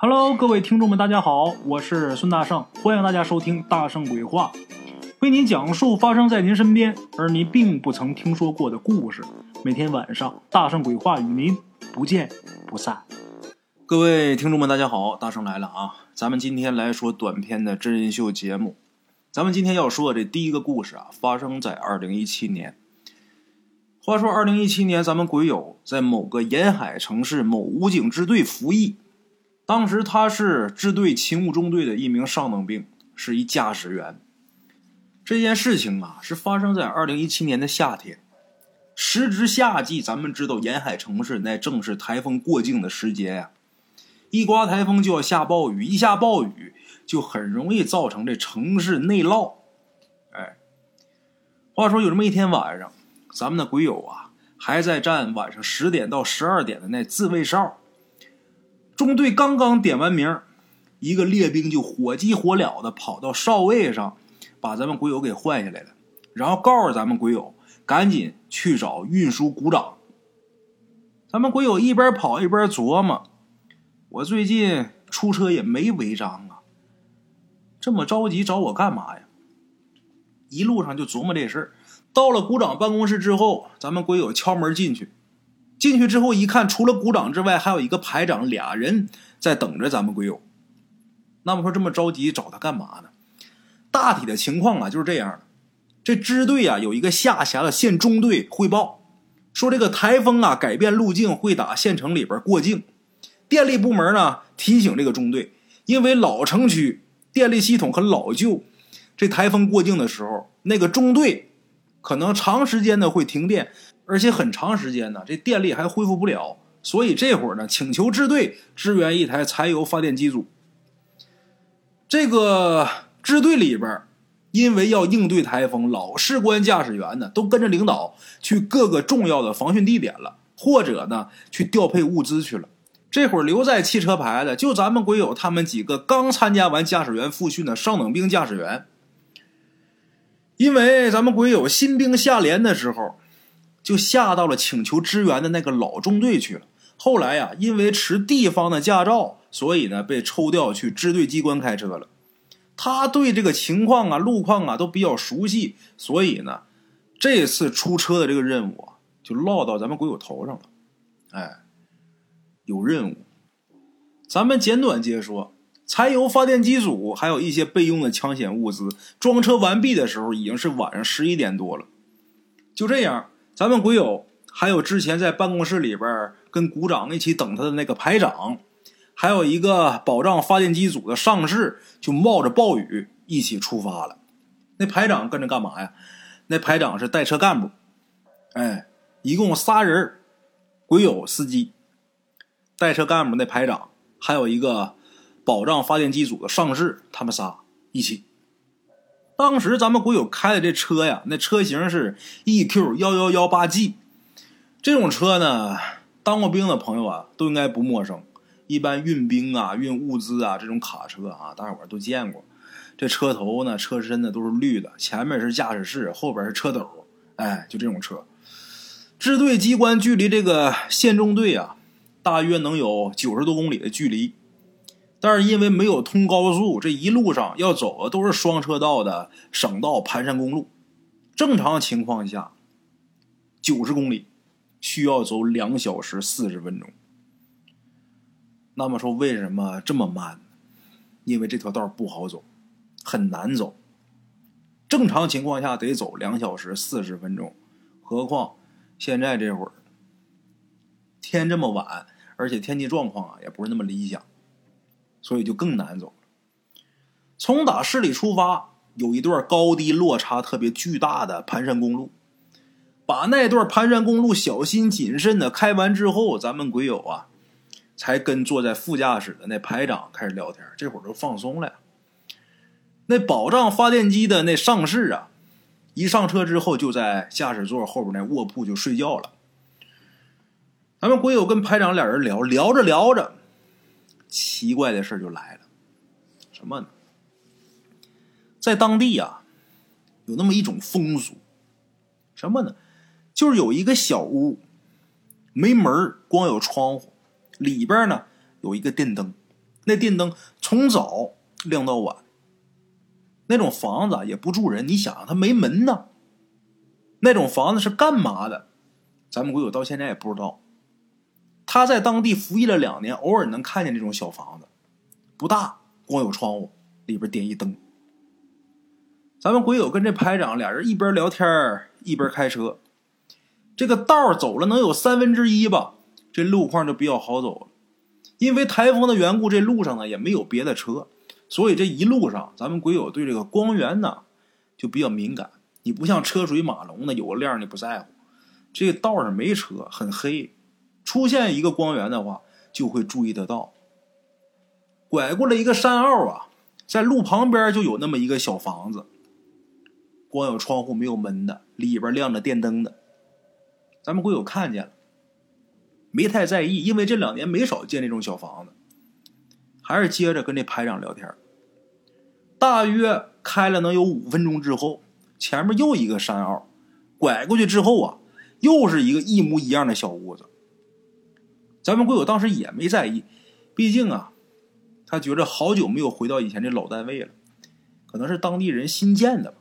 Hello，各位听众们，大家好，我是孙大圣，欢迎大家收听《大圣鬼话》，为您讲述发生在您身边而您并不曾听说过的故事。每天晚上，《大圣鬼话》与您不见不散。各位听众们，大家好，大圣来了啊！咱们今天来说短篇的真人秀节目。咱们今天要说的这第一个故事啊，发生在二零一七年。话说二零一七年，咱们鬼友在某个沿海城市某武警支队服役。当时他是支队勤务中队的一名上等兵，是一驾驶员。这件事情啊，是发生在二零一七年的夏天，时值夏季。咱们知道，沿海城市那正是台风过境的时节呀。一刮台风就要下暴雨，一下暴雨就很容易造成这城市内涝。哎，话说有这么一天晚上，咱们的鬼友啊，还在站晚上十点到十二点的那自卫哨。中队刚刚点完名，一个列兵就火急火燎的跑到哨位上，把咱们鬼友给换下来了，然后告诉咱们鬼友赶紧去找运输股长。咱们鬼友一边跑一边琢磨：我最近出车也没违章啊，这么着急找我干嘛呀？一路上就琢磨这事儿。到了股长办公室之后，咱们鬼友敲门进去。进去之后一看，除了鼓掌之外，还有一个排长，俩人在等着咱们鬼友。那么说这么着急找他干嘛呢？大体的情况啊就是这样的：这支队啊有一个下辖的县中队汇报，说这个台风啊改变路径，会打县城里边过境。电力部门呢提醒这个中队，因为老城区电力系统很老旧，这台风过境的时候，那个中队可能长时间的会停电。而且很长时间呢，这电力还恢复不了，所以这会儿呢，请求支队支援一台柴油发电机组。这个支队里边，因为要应对台风，老士官驾驶员呢都跟着领导去各个重要的防汛地点了，或者呢去调配物资去了。这会儿留在汽车排的，就咱们鬼友他们几个刚参加完驾驶员复训的上等兵驾驶员。因为咱们鬼友新兵下连的时候。就下到了请求支援的那个老中队去了。后来呀，因为持地方的驾照，所以呢被抽调去支队机关开车了。他对这个情况啊、路况啊都比较熟悉，所以呢，这次出车的这个任务啊，就落到咱们鬼友头上了。哎，有任务，咱们简短接说：柴油发电机组还有一些备用的抢险物资，装车完毕的时候已经是晚上十一点多了。就这样。咱们鬼友还有之前在办公室里边跟股长一起等他的那个排长，还有一个保障发电机组的上士，就冒着暴雨一起出发了。那排长跟着干嘛呀？那排长是带车干部，哎，一共仨人鬼友司机，带车干部那排长，还有一个保障发电机组的上士，他们仨一起。当时咱们国友开的这车呀，那车型是 EQ 幺幺幺八 G，这种车呢，当过兵的朋友啊都应该不陌生。一般运兵啊、运物资啊这种卡车啊，大伙儿都见过。这车头呢、车身呢都是绿的，前面是驾驶室，后边是车斗，哎，就这种车。支队机关距离这个县中队啊，大约能有九十多公里的距离。但是因为没有通高速，这一路上要走的都是双车道的省道盘山公路。正常情况下，九十公里需要走两小时四十分钟。那么说为什么这么慢？因为这条道不好走，很难走。正常情况下得走两小时四十分钟，何况现在这会儿天这么晚，而且天气状况啊也不是那么理想。所以就更难走了。从打市里出发，有一段高低落差特别巨大的盘山公路。把那段盘山公路小心谨慎的开完之后，咱们鬼友啊，才跟坐在副驾驶的那排长开始聊天。这会儿都放松了。那保障发电机的那上士啊，一上车之后就在驾驶座后边那卧铺就睡觉了。咱们鬼友跟排长俩人聊，聊着聊着。奇怪的事就来了，什么呢？在当地啊，有那么一种风俗，什么呢？就是有一个小屋，没门光有窗户，里边呢有一个电灯，那电灯从早亮到晚。那种房子也不住人，你想它没门呢。那种房子是干嘛的？咱们鬼友到现在也不知道。他在当地服役了两年，偶尔能看见这种小房子，不大，光有窗户，里边点一灯。咱们鬼友跟这排长俩人一边聊天一边开车，这个道走了能有三分之一吧，这路况就比较好走了。因为台风的缘故，这路上呢也没有别的车，所以这一路上咱们鬼友对这个光源呢就比较敏感。你不像车水马龙的，有个亮你不在乎。这道上没车，很黑。出现一个光源的话，就会注意得到。拐过了一个山坳啊，在路旁边就有那么一个小房子，光有窗户没有门的，里边亮着电灯的。咱们鬼友看见了，没太在意，因为这两年没少见这种小房子。还是接着跟这排长聊天。大约开了能有五分钟之后，前面又一个山坳，拐过去之后啊，又是一个一模一样的小屋子。咱们鬼友当时也没在意，毕竟啊，他觉着好久没有回到以前这老单位了，可能是当地人新建的吧。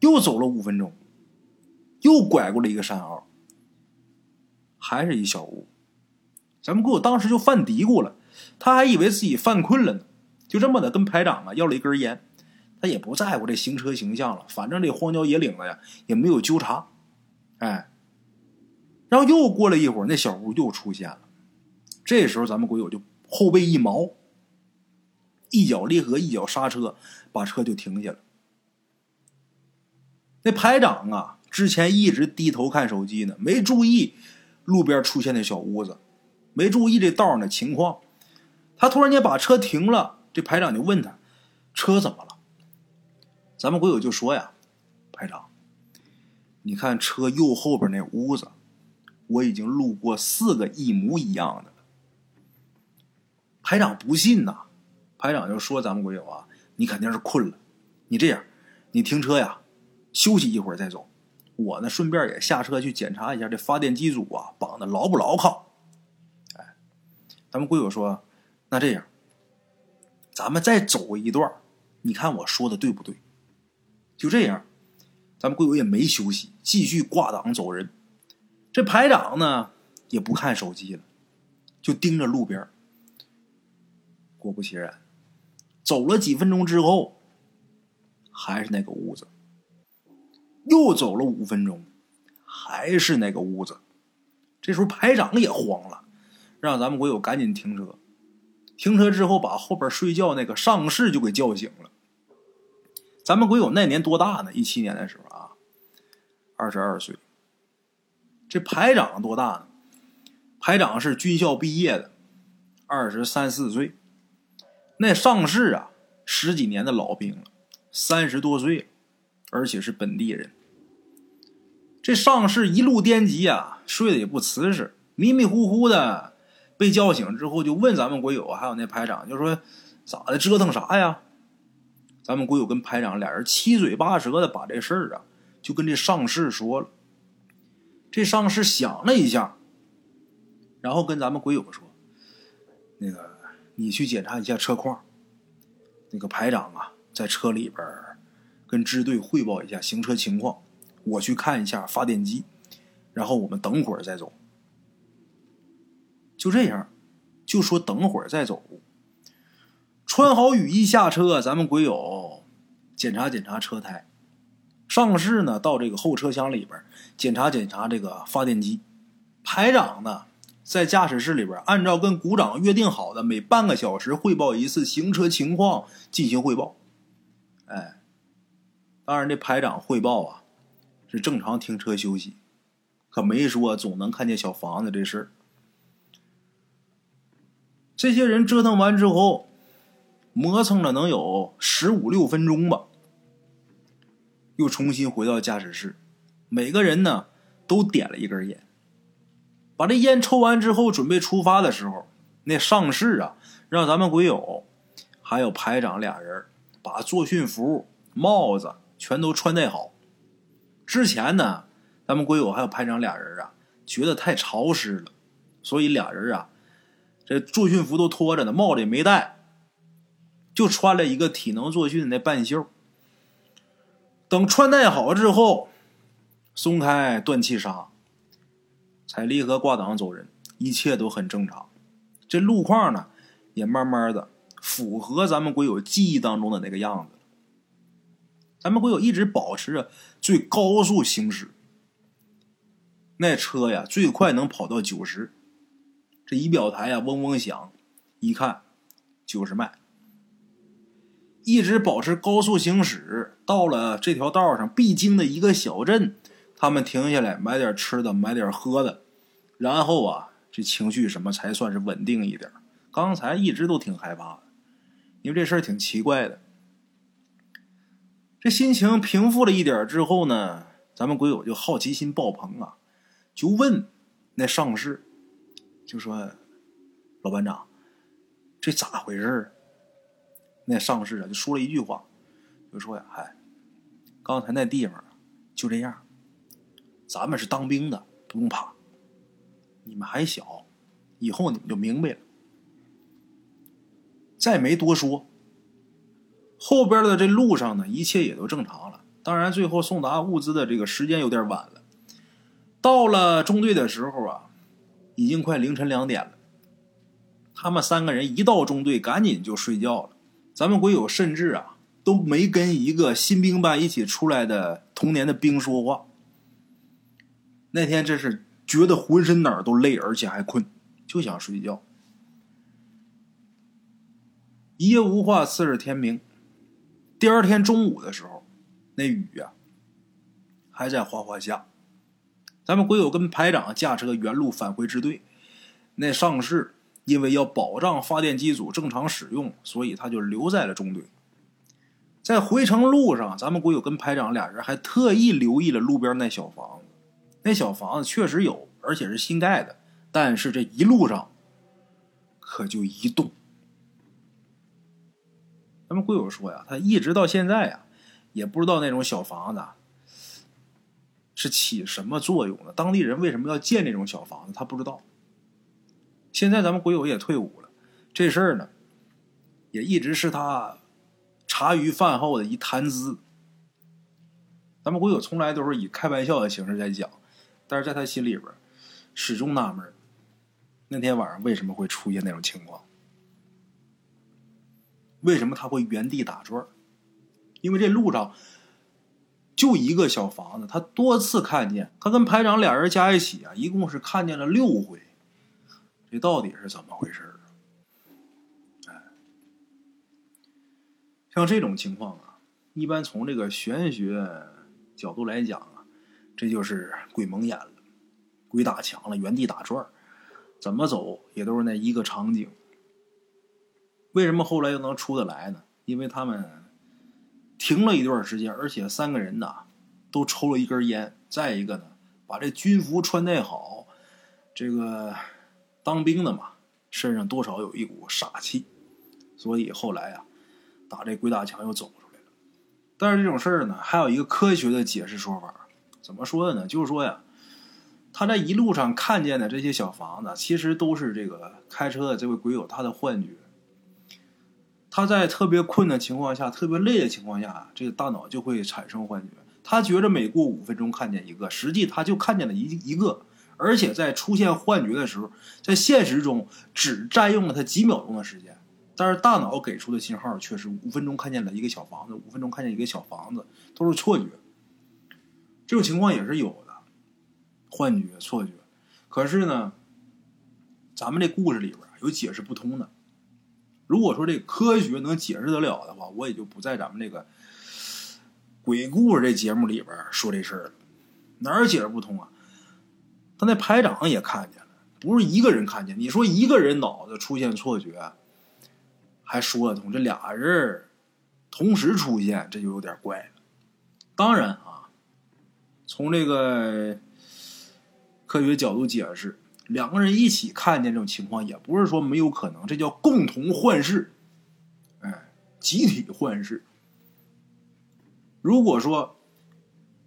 又走了五分钟，又拐过了一个山坳，还是一小屋。咱们鬼友当时就犯嘀咕了，他还以为自己犯困了呢，就这么的跟排长啊要了一根烟，他也不在乎这行车形象了，反正这荒郊野岭的呀也没有纠察，哎。然后又过了一会儿，那小屋又出现了。这时候，咱们鬼友就后背一毛，一脚离合，一脚刹车，把车就停下了。那排长啊，之前一直低头看手机呢，没注意路边出现的小屋子，没注意这道上的情况。他突然间把车停了，这排长就问他：“车怎么了？”咱们鬼友就说呀：“排长，你看车右后边那屋子。”我已经路过四个一模一样的了。排长不信呐，排长就说：“咱们鬼友啊，你肯定是困了。你这样，你停车呀，休息一会儿再走。我呢，顺便也下车去检查一下这发电机组啊绑的牢不牢靠。”哎，咱们鬼友说：“那这样，咱们再走一段，你看我说的对不对？”就这样，咱们鬼友也没休息，继续挂档走人。这排长呢也不看手机了，就盯着路边。果不其然，走了几分钟之后，还是那个屋子。又走了五分钟，还是那个屋子。这时候排长也慌了，让咱们国友赶紧停车。停车之后，把后边睡觉那个上士就给叫醒了。咱们国友那年多大呢？一七年的时候啊，二十二岁。这排长多大呢？排长是军校毕业的，二十三四岁。那上士啊，十几年的老兵了，三十多岁，而且是本地人。这上士一路颠急啊，睡得也不瓷实，迷迷糊糊的，被叫醒之后就问咱们国友，还有那排长，就说咋的，折腾啥呀？咱们国友跟排长俩人七嘴八舌的把这事儿啊，就跟这上士说了。这上士想了一下，然后跟咱们鬼友说：“那个，你去检查一下车况。那个排长啊，在车里边跟支队汇报一下行车情况。我去看一下发电机，然后我们等会儿再走。就这样，就说等会儿再走。穿好雨衣下车，咱们鬼友检查检查车胎。”上士呢，到这个后车厢里边检查检查这个发电机。排长呢，在驾驶室里边按照跟股长约定好的每半个小时汇报一次行车情况进行汇报。哎，当然这排长汇报啊，是正常停车休息，可没说总能看见小房子这事。这些人折腾完之后，磨蹭了能有十五六分钟吧。又重新回到驾驶室，每个人呢都点了一根烟。把这烟抽完之后，准备出发的时候，那上士啊让咱们鬼友还有排长俩人把作训服、帽子全都穿戴好。之前呢，咱们鬼友还有排长俩人啊觉得太潮湿了，所以俩人啊这作训服都脱着呢，帽子也没戴，就穿了一个体能作训的那半袖。等穿戴好之后，松开断气刹，踩离合挂档走人，一切都很正常。这路况呢，也慢慢的符合咱们鬼友记忆当中的那个样子。咱们鬼友一直保持着最高速行驶，那车呀最快能跑到九十。这仪表台呀嗡嗡响，一看九十迈，一直保持高速行驶。到了这条道上必经的一个小镇，他们停下来买点吃的，买点喝的，然后啊，这情绪什么才算是稳定一点。刚才一直都挺害怕的，因为这事儿挺奇怪的。这心情平复了一点之后呢，咱们鬼友就好奇心爆棚啊，就问那上士。就说：“老班长，这咋回事那上士啊，就说了一句话，就说呀：“嗨，刚才那地方就这样，咱们是当兵的，不用怕。你们还小，以后你们就明白了。”再没多说。后边的这路上呢，一切也都正常了。当然，最后送达物资的这个时间有点晚了。到了中队的时候啊。已经快凌晨两点了，他们三个人一到中队，赶紧就睡觉了。咱们鬼友甚至啊都没跟一个新兵班一起出来的同年的兵说话。那天真是觉得浑身哪儿都累，而且还困，就想睡觉。一夜无话，次日天明。第二天中午的时候，那雨呀还在哗哗下。咱们鬼友跟排长驾车原路返回支队，那上士因为要保障发电机组正常使用，所以他就留在了中队。在回程路上，咱们鬼友跟排长俩人还特意留意了路边那小房子。那小房子确实有，而且是新盖的，但是这一路上可就一动。咱们鬼友说呀，他一直到现在呀，也不知道那种小房子。是起什么作用呢？当地人为什么要建这种小房子？他不知道。现在咱们鬼友也退伍了，这事儿呢，也一直是他茶余饭后的一谈资。咱们鬼友从来都是以开玩笑的形式在讲，但是在他心里边始终纳闷，那天晚上为什么会出现那种情况？为什么他会原地打转？因为这路上。就一个小房子，他多次看见，他跟排长俩人加一起啊，一共是看见了六回。这到底是怎么回事哎，像这种情况啊，一般从这个玄学角度来讲啊，这就是鬼蒙眼了，鬼打墙了，原地打转怎么走也都是那一个场景。为什么后来又能出得来呢？因为他们。停了一段时间，而且三个人呐都抽了一根烟。再一个呢，把这军服穿戴好，这个当兵的嘛，身上多少有一股煞气，所以后来啊，打这鬼打墙又走出来了。但是这种事儿呢，还有一个科学的解释说法，怎么说的呢？就是说呀，他在一路上看见的这些小房子，其实都是这个开车的这位鬼友他的幻觉。他在特别困的情况下、特别累的情况下，这个大脑就会产生幻觉。他觉着每过五分钟看见一个，实际他就看见了一一个，而且在出现幻觉的时候，在现实中只占用了他几秒钟的时间，但是大脑给出的信号却是五分钟看见了一个小房子，五分钟看见一个小房子，都是错觉。这种情况也是有的，幻觉、错觉。可是呢，咱们这故事里边有解释不通的。如果说这科学能解释得了的话，我也就不在咱们这个鬼故事这节目里边说这事儿了。哪儿解释不通啊？他那排长也看见了，不是一个人看见。你说一个人脑子出现错觉，还说得通；这俩人同时出现，这就有点怪了。当然啊，从这个科学角度解释。两个人一起看见这种情况，也不是说没有可能，这叫共同幻视，哎，集体幻视。如果说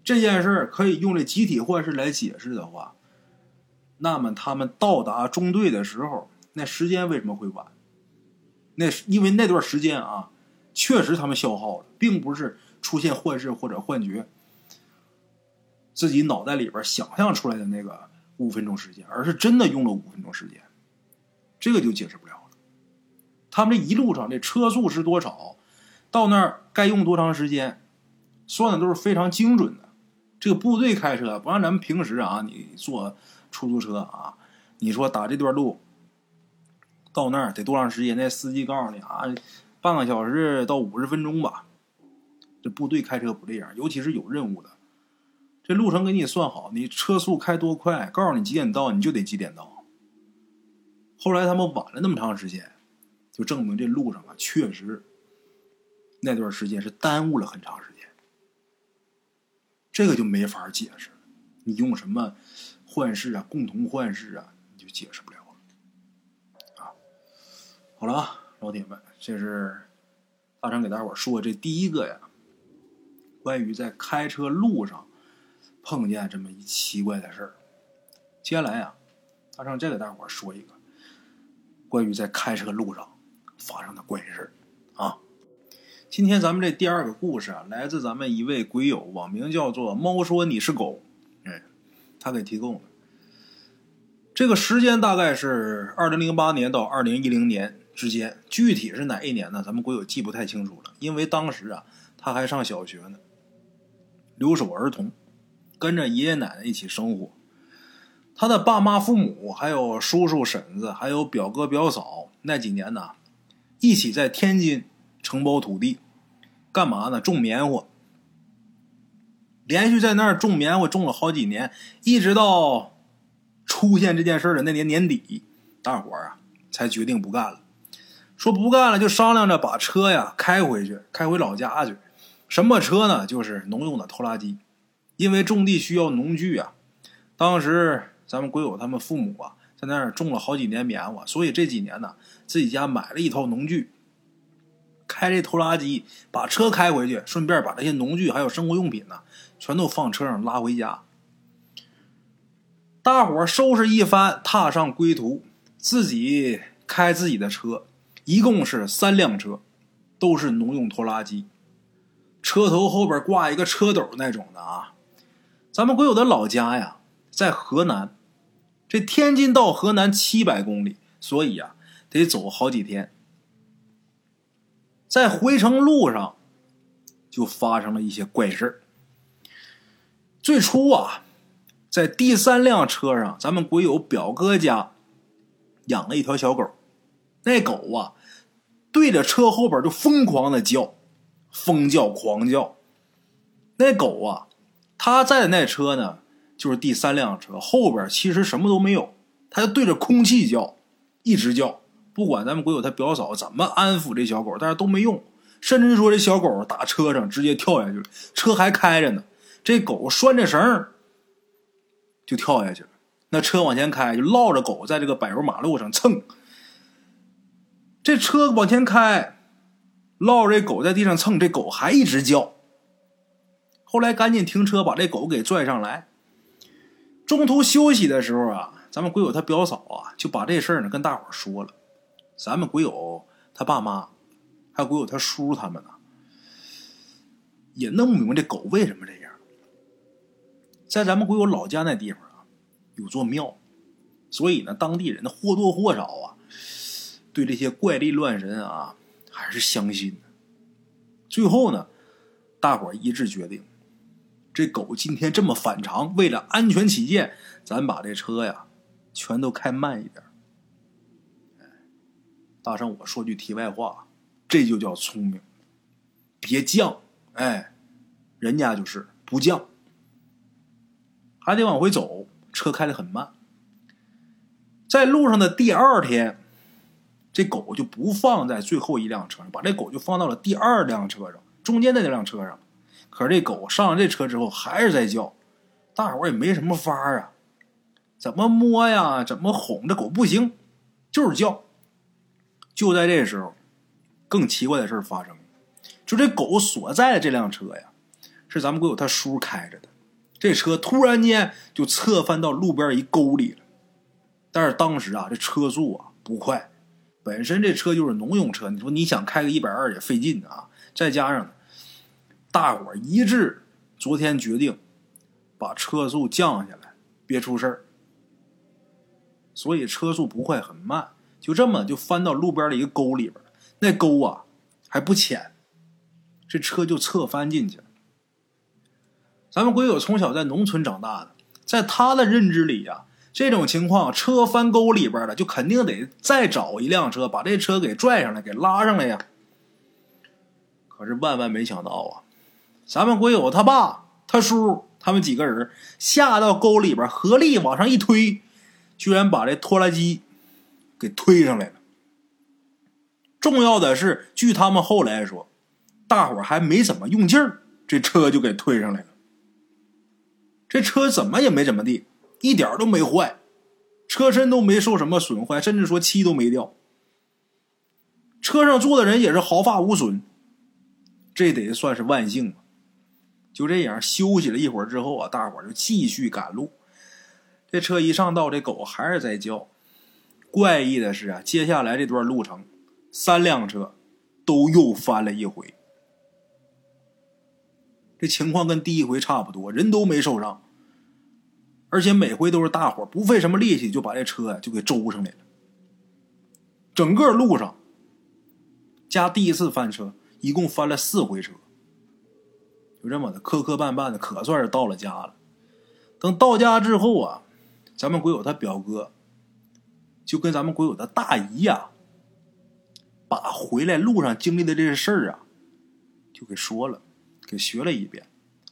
这件事儿可以用这集体幻视来解释的话，那么他们到达中队的时候，那时间为什么会晚？那是因为那段时间啊，确实他们消耗了，并不是出现幻视或者幻觉，自己脑袋里边想象出来的那个五分钟时间，而是真的用了五分钟时间，这个就解释不了了。他们这一路上这车速是多少，到那儿该用多长时间，算的都是非常精准的。这个部队开车不像咱们平时啊，你坐出租车啊，你说打这段路到那儿得多长时间？那司机告诉你啊，半个小时到五十分钟吧。这部队开车不这样，尤其是有任务的，这路程给你算好，你车速开多快，告诉你几点到，你就得几点到。后来他们晚了那么长时间，就证明这路上啊，确实那段时间是耽误了很长时间。这个就没法解释，你用什么幻视啊、共同幻视啊，你就解释不了了啊。好了啊，老铁们，这是大成给大伙说这第一个呀，关于在开车路上碰见这么一奇怪的事儿。接下来啊，大成再给大伙说一个关于在开车路上发生的怪事啊。今天咱们这第二个故事啊，来自咱们一位鬼友，网名叫做“猫说你是狗”，他给提供的。这个时间大概是二零零八年到二零一零年之间，具体是哪一年呢？咱们国友记不太清楚了，因为当时啊，他还上小学呢，留守儿童，跟着爷爷奶奶一起生活。他的爸妈、父母，还有叔叔、婶子，还有表哥、表嫂，那几年呢，一起在天津。承包土地，干嘛呢？种棉花。连续在那儿种棉花种了好几年，一直到出现这件事的那年年底，大伙儿啊才决定不干了。说不干了，就商量着把车呀开回去，开回老家去。什么车呢？就是农用的拖拉机。因为种地需要农具啊。当时咱们鬼友他们父母啊在那儿种了好几年棉花，所以这几年呢自己家买了一套农具。开这拖拉机，把车开回去，顺便把这些农具还有生活用品呢，全都放车上拉回家。大伙收拾一番，踏上归途，自己开自己的车，一共是三辆车，都是农用拖拉机，车头后边挂一个车斗那种的啊。咱们鬼友的老家呀，在河南，这天津到河南七百公里，所以啊，得走好几天。在回程路上，就发生了一些怪事最初啊，在第三辆车上，咱们鬼友表哥家养了一条小狗，那狗啊，对着车后边就疯狂的叫，疯叫狂叫。那狗啊，他在那车呢，就是第三辆车后边，其实什么都没有，他就对着空气叫，一直叫。不管咱们鬼友他表嫂怎么安抚这小狗，但是都没用。甚至说这小狗打车上直接跳下去了，车还开着呢，这狗拴着绳就跳下去了。那车往前开，就落着狗在这个柏油马路上蹭。这车往前开，落这狗在地上蹭，这狗还一直叫。后来赶紧停车，把这狗给拽上来。中途休息的时候啊，咱们鬼友他表嫂啊就把这事儿呢跟大伙说了。咱们鬼友他爸妈，还有鬼友他叔他们呢，也弄不明白这狗为什么这样。在咱们鬼友老家那地方啊，有座庙，所以呢，当地人呢或多或少啊，对这些怪力乱神啊还是相信的。最后呢，大伙一致决定，这狗今天这么反常，为了安全起见，咱把这车呀全都开慢一点。大圣，我说句题外话，这就叫聪明，别犟，哎，人家就是不犟，还得往回走，车开的很慢。在路上的第二天，这狗就不放在最后一辆车上，把这狗就放到了第二辆车上，中间的那辆车上。可是这狗上了这车之后还是在叫，大伙也没什么法儿啊，怎么摸呀，怎么哄，这狗不行，就是叫。就在这时候，更奇怪的事发生了。就这狗所在的这辆车呀，是咱们鬼友他叔开着的。这车突然间就侧翻到路边一沟里了。但是当时啊，这车速啊不快。本身这车就是农用车，你说你想开个一百二也费劲啊。再加上大伙一致昨天决定把车速降下来，别出事儿，所以车速不快，很慢。就这么就翻到路边的一个沟里边，那沟啊还不浅，这车就侧翻进去了。咱们鬼友从小在农村长大的，在他的认知里呀，这种情况车翻沟里边了，就肯定得再找一辆车把这车给拽上来，给拉上来呀。可是万万没想到啊，咱们鬼友他爸、他叔他们几个人下到沟里边，合力往上一推，居然把这拖拉机。给推上来了。重要的是，据他们后来说，大伙还没怎么用劲儿，这车就给推上来了。这车怎么也没怎么地，一点都没坏，车身都没受什么损坏，甚至说漆都没掉。车上坐的人也是毫发无损，这得算是万幸就这样休息了一会儿之后啊，大伙就继续赶路。这车一上道，这狗还是在叫。怪异的是啊，接下来这段路程，三辆车都又翻了一回。这情况跟第一回差不多，人都没受伤，而且每回都是大伙不费什么力气就把这车呀就给周上来了。整个路上加第一次翻车，一共翻了四回车。就这么的磕磕绊绊的，可算是到了家了。等到家之后啊，咱们鬼友他表哥。就跟咱们鬼友的大姨呀，把回来路上经历的这些事儿啊，就给说了，给学了一遍。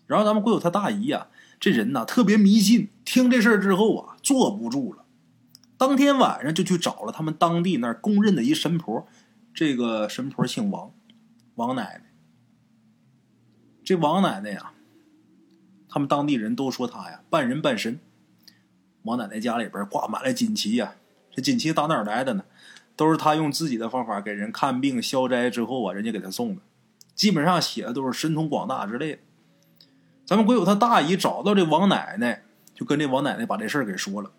然后咱们鬼友他大姨呀，这人呐特别迷信，听这事儿之后啊，坐不住了。当天晚上就去找了他们当地那儿公认的一神婆，这个神婆姓王，王奶奶。这王奶奶呀，他们当地人都说她呀半人半神。王奶奶家里边挂满了锦旗呀。这锦旗打哪儿来的呢？都是他用自己的方法给人看病消灾之后啊，人家给他送的。基本上写的都是神通广大之类的。咱们鬼友他大姨找到这王奶奶，就跟这王奶奶把这事儿给说了。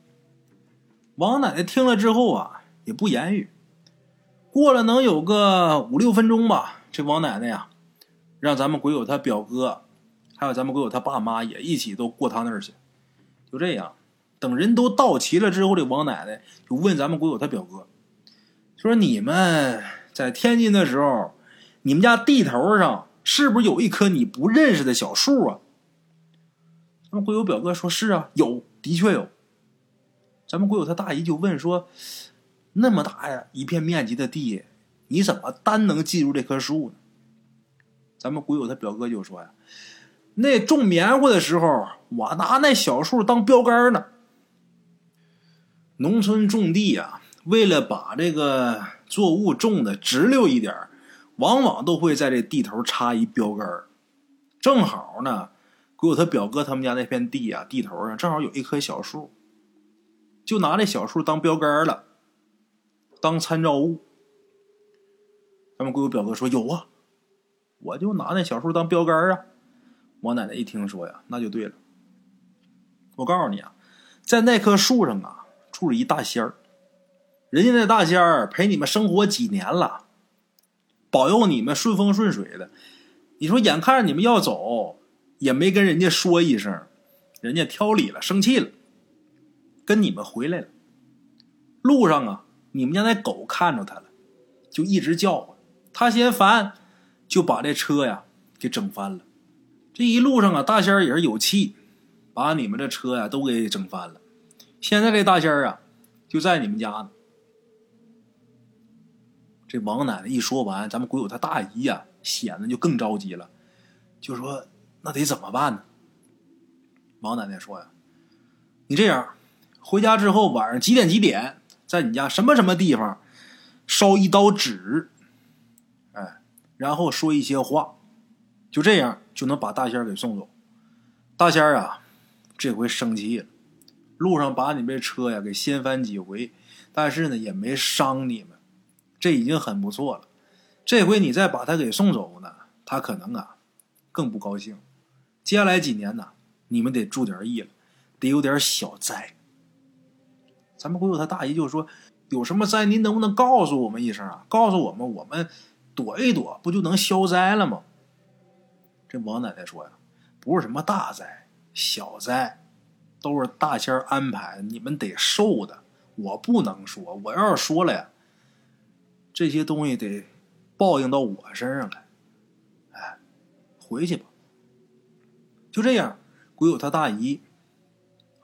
王奶奶听了之后啊，也不言语。过了能有个五六分钟吧，这王奶奶呀，让咱们鬼友他表哥，还有咱们鬼友他爸妈也一起都过他那儿去。就这样。等人都到齐了之后，这王奶奶就问咱们鬼友他表哥，说：“你们在天津的时候，你们家地头上是不是有一棵你不认识的小树啊？”咱们鬼友表哥说：“是啊，有，的确有。”咱们鬼友他大姨就问说：“那么大呀一片面积的地，你怎么单能记住这棵树呢？”咱们鬼友他表哥就说：“呀，那种棉花的时候，我拿那小树当标杆呢。”农村种地啊，为了把这个作物种的直溜一点往往都会在这地头插一标杆儿正好呢，鬼友他表哥他们家那片地啊，地头上正好有一棵小树，就拿这小树当标杆了，当参照物。他们鬼友表哥说有啊，我就拿那小树当标杆啊。我奶奶一听说呀，那就对了。我告诉你啊，在那棵树上啊。住着一大仙儿，人家那大仙儿陪你们生活几年了，保佑你们顺风顺水的。你说眼看着你们要走，也没跟人家说一声，人家挑理了，生气了，跟你们回来了。路上啊，你们家那狗看着他了，就一直叫唤，他嫌烦，就把这车呀给整翻了。这一路上啊，大仙儿也是有气，把你们这车呀都给整翻了。现在这大仙儿啊，就在你们家呢。这王奶奶一说完，咱们鬼友他大姨呀，显得就更着急了，就说：“那得怎么办呢？”王奶奶说：“呀，你这样，回家之后晚上几点几点，在你家什么什么地方烧一刀纸，哎，然后说一些话，就这样就能把大仙儿给送走。”大仙儿啊，这回生气了。路上把你这车呀给掀翻几回，但是呢也没伤你们，这已经很不错了。这回你再把他给送走呢，他可能啊更不高兴。接下来几年呢，你们得注点意了，得有点小灾。咱们鬼友他大姨就说：“有什么灾，您能不能告诉我们一声啊？告诉我们，我们躲一躲，不就能消灾了吗？这王奶奶说呀，不是什么大灾、小灾，都是大仙安排，你们得受的。我不能说，我要是说了呀，这些东西得报应到我身上来。哎，回去吧。就这样，鬼友他大姨，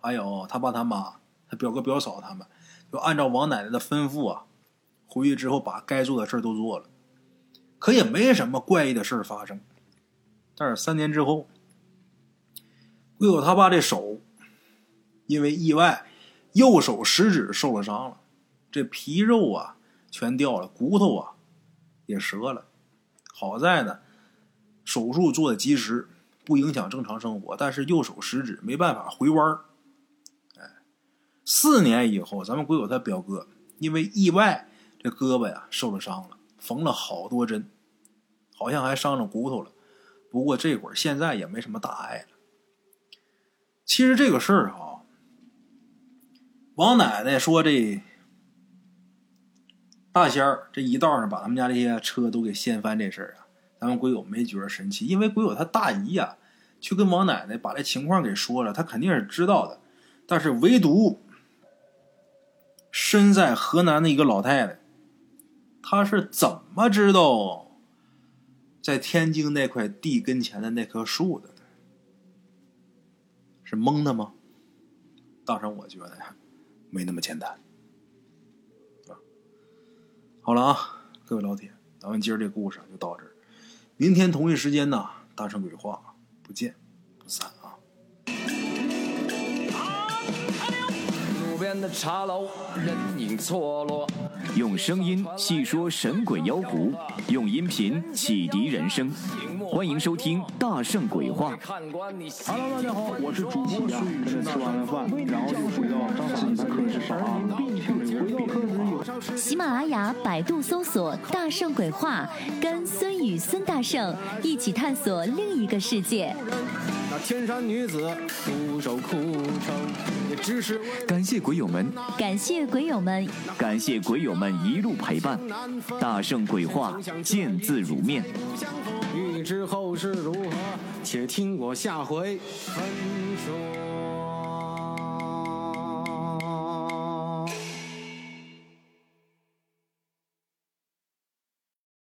还有他爸他妈、他表哥表嫂他们。就按照王奶奶的吩咐啊，回去之后把该做的事都做了，可也没什么怪异的事发生。但是三年之后，鬼友他爸这手因为意外，右手食指受了伤了，这皮肉啊全掉了，骨头啊也折了。好在呢，手术做的及时，不影响正常生活。但是右手食指没办法回弯儿。哎四年以后，咱们鬼友他表哥因为意外，这胳膊呀受了伤了，缝了好多针，好像还伤着骨头了。不过这会儿现在也没什么大碍了。其实这个事儿哈，王奶奶说这大仙儿这一道上把他们家这些车都给掀翻这事儿啊，咱们鬼友没觉得神奇，因为鬼友他大姨呀去跟王奶奶把这情况给说了，他肯定是知道的，但是唯独。身在河南的一个老太太，她是怎么知道在天津那块地跟前的那棵树的呢？是蒙的吗？大声，我觉得呀，没那么简单。好了啊，各位老铁，咱们今儿这故事就到这儿。明天同一时间呢，大圣鬼话，不见不散啊！路边。的茶楼，人影错落。用声音细说神鬼妖狐，用音频启迪人生。欢迎收听《大圣鬼话》。Hello，大家好，我是主播孙宇。吃完了饭，然后就回到自己的课室上啊。喜马拉雅、百度搜索“大圣鬼话”，跟孙宇、孙大圣一起探索另一个世界。那天山女子独守空城，感谢鬼友们，感谢鬼友们，感谢鬼友们一路陪伴。大圣鬼话，见字如面。欲知后事如何，且听我下回分说。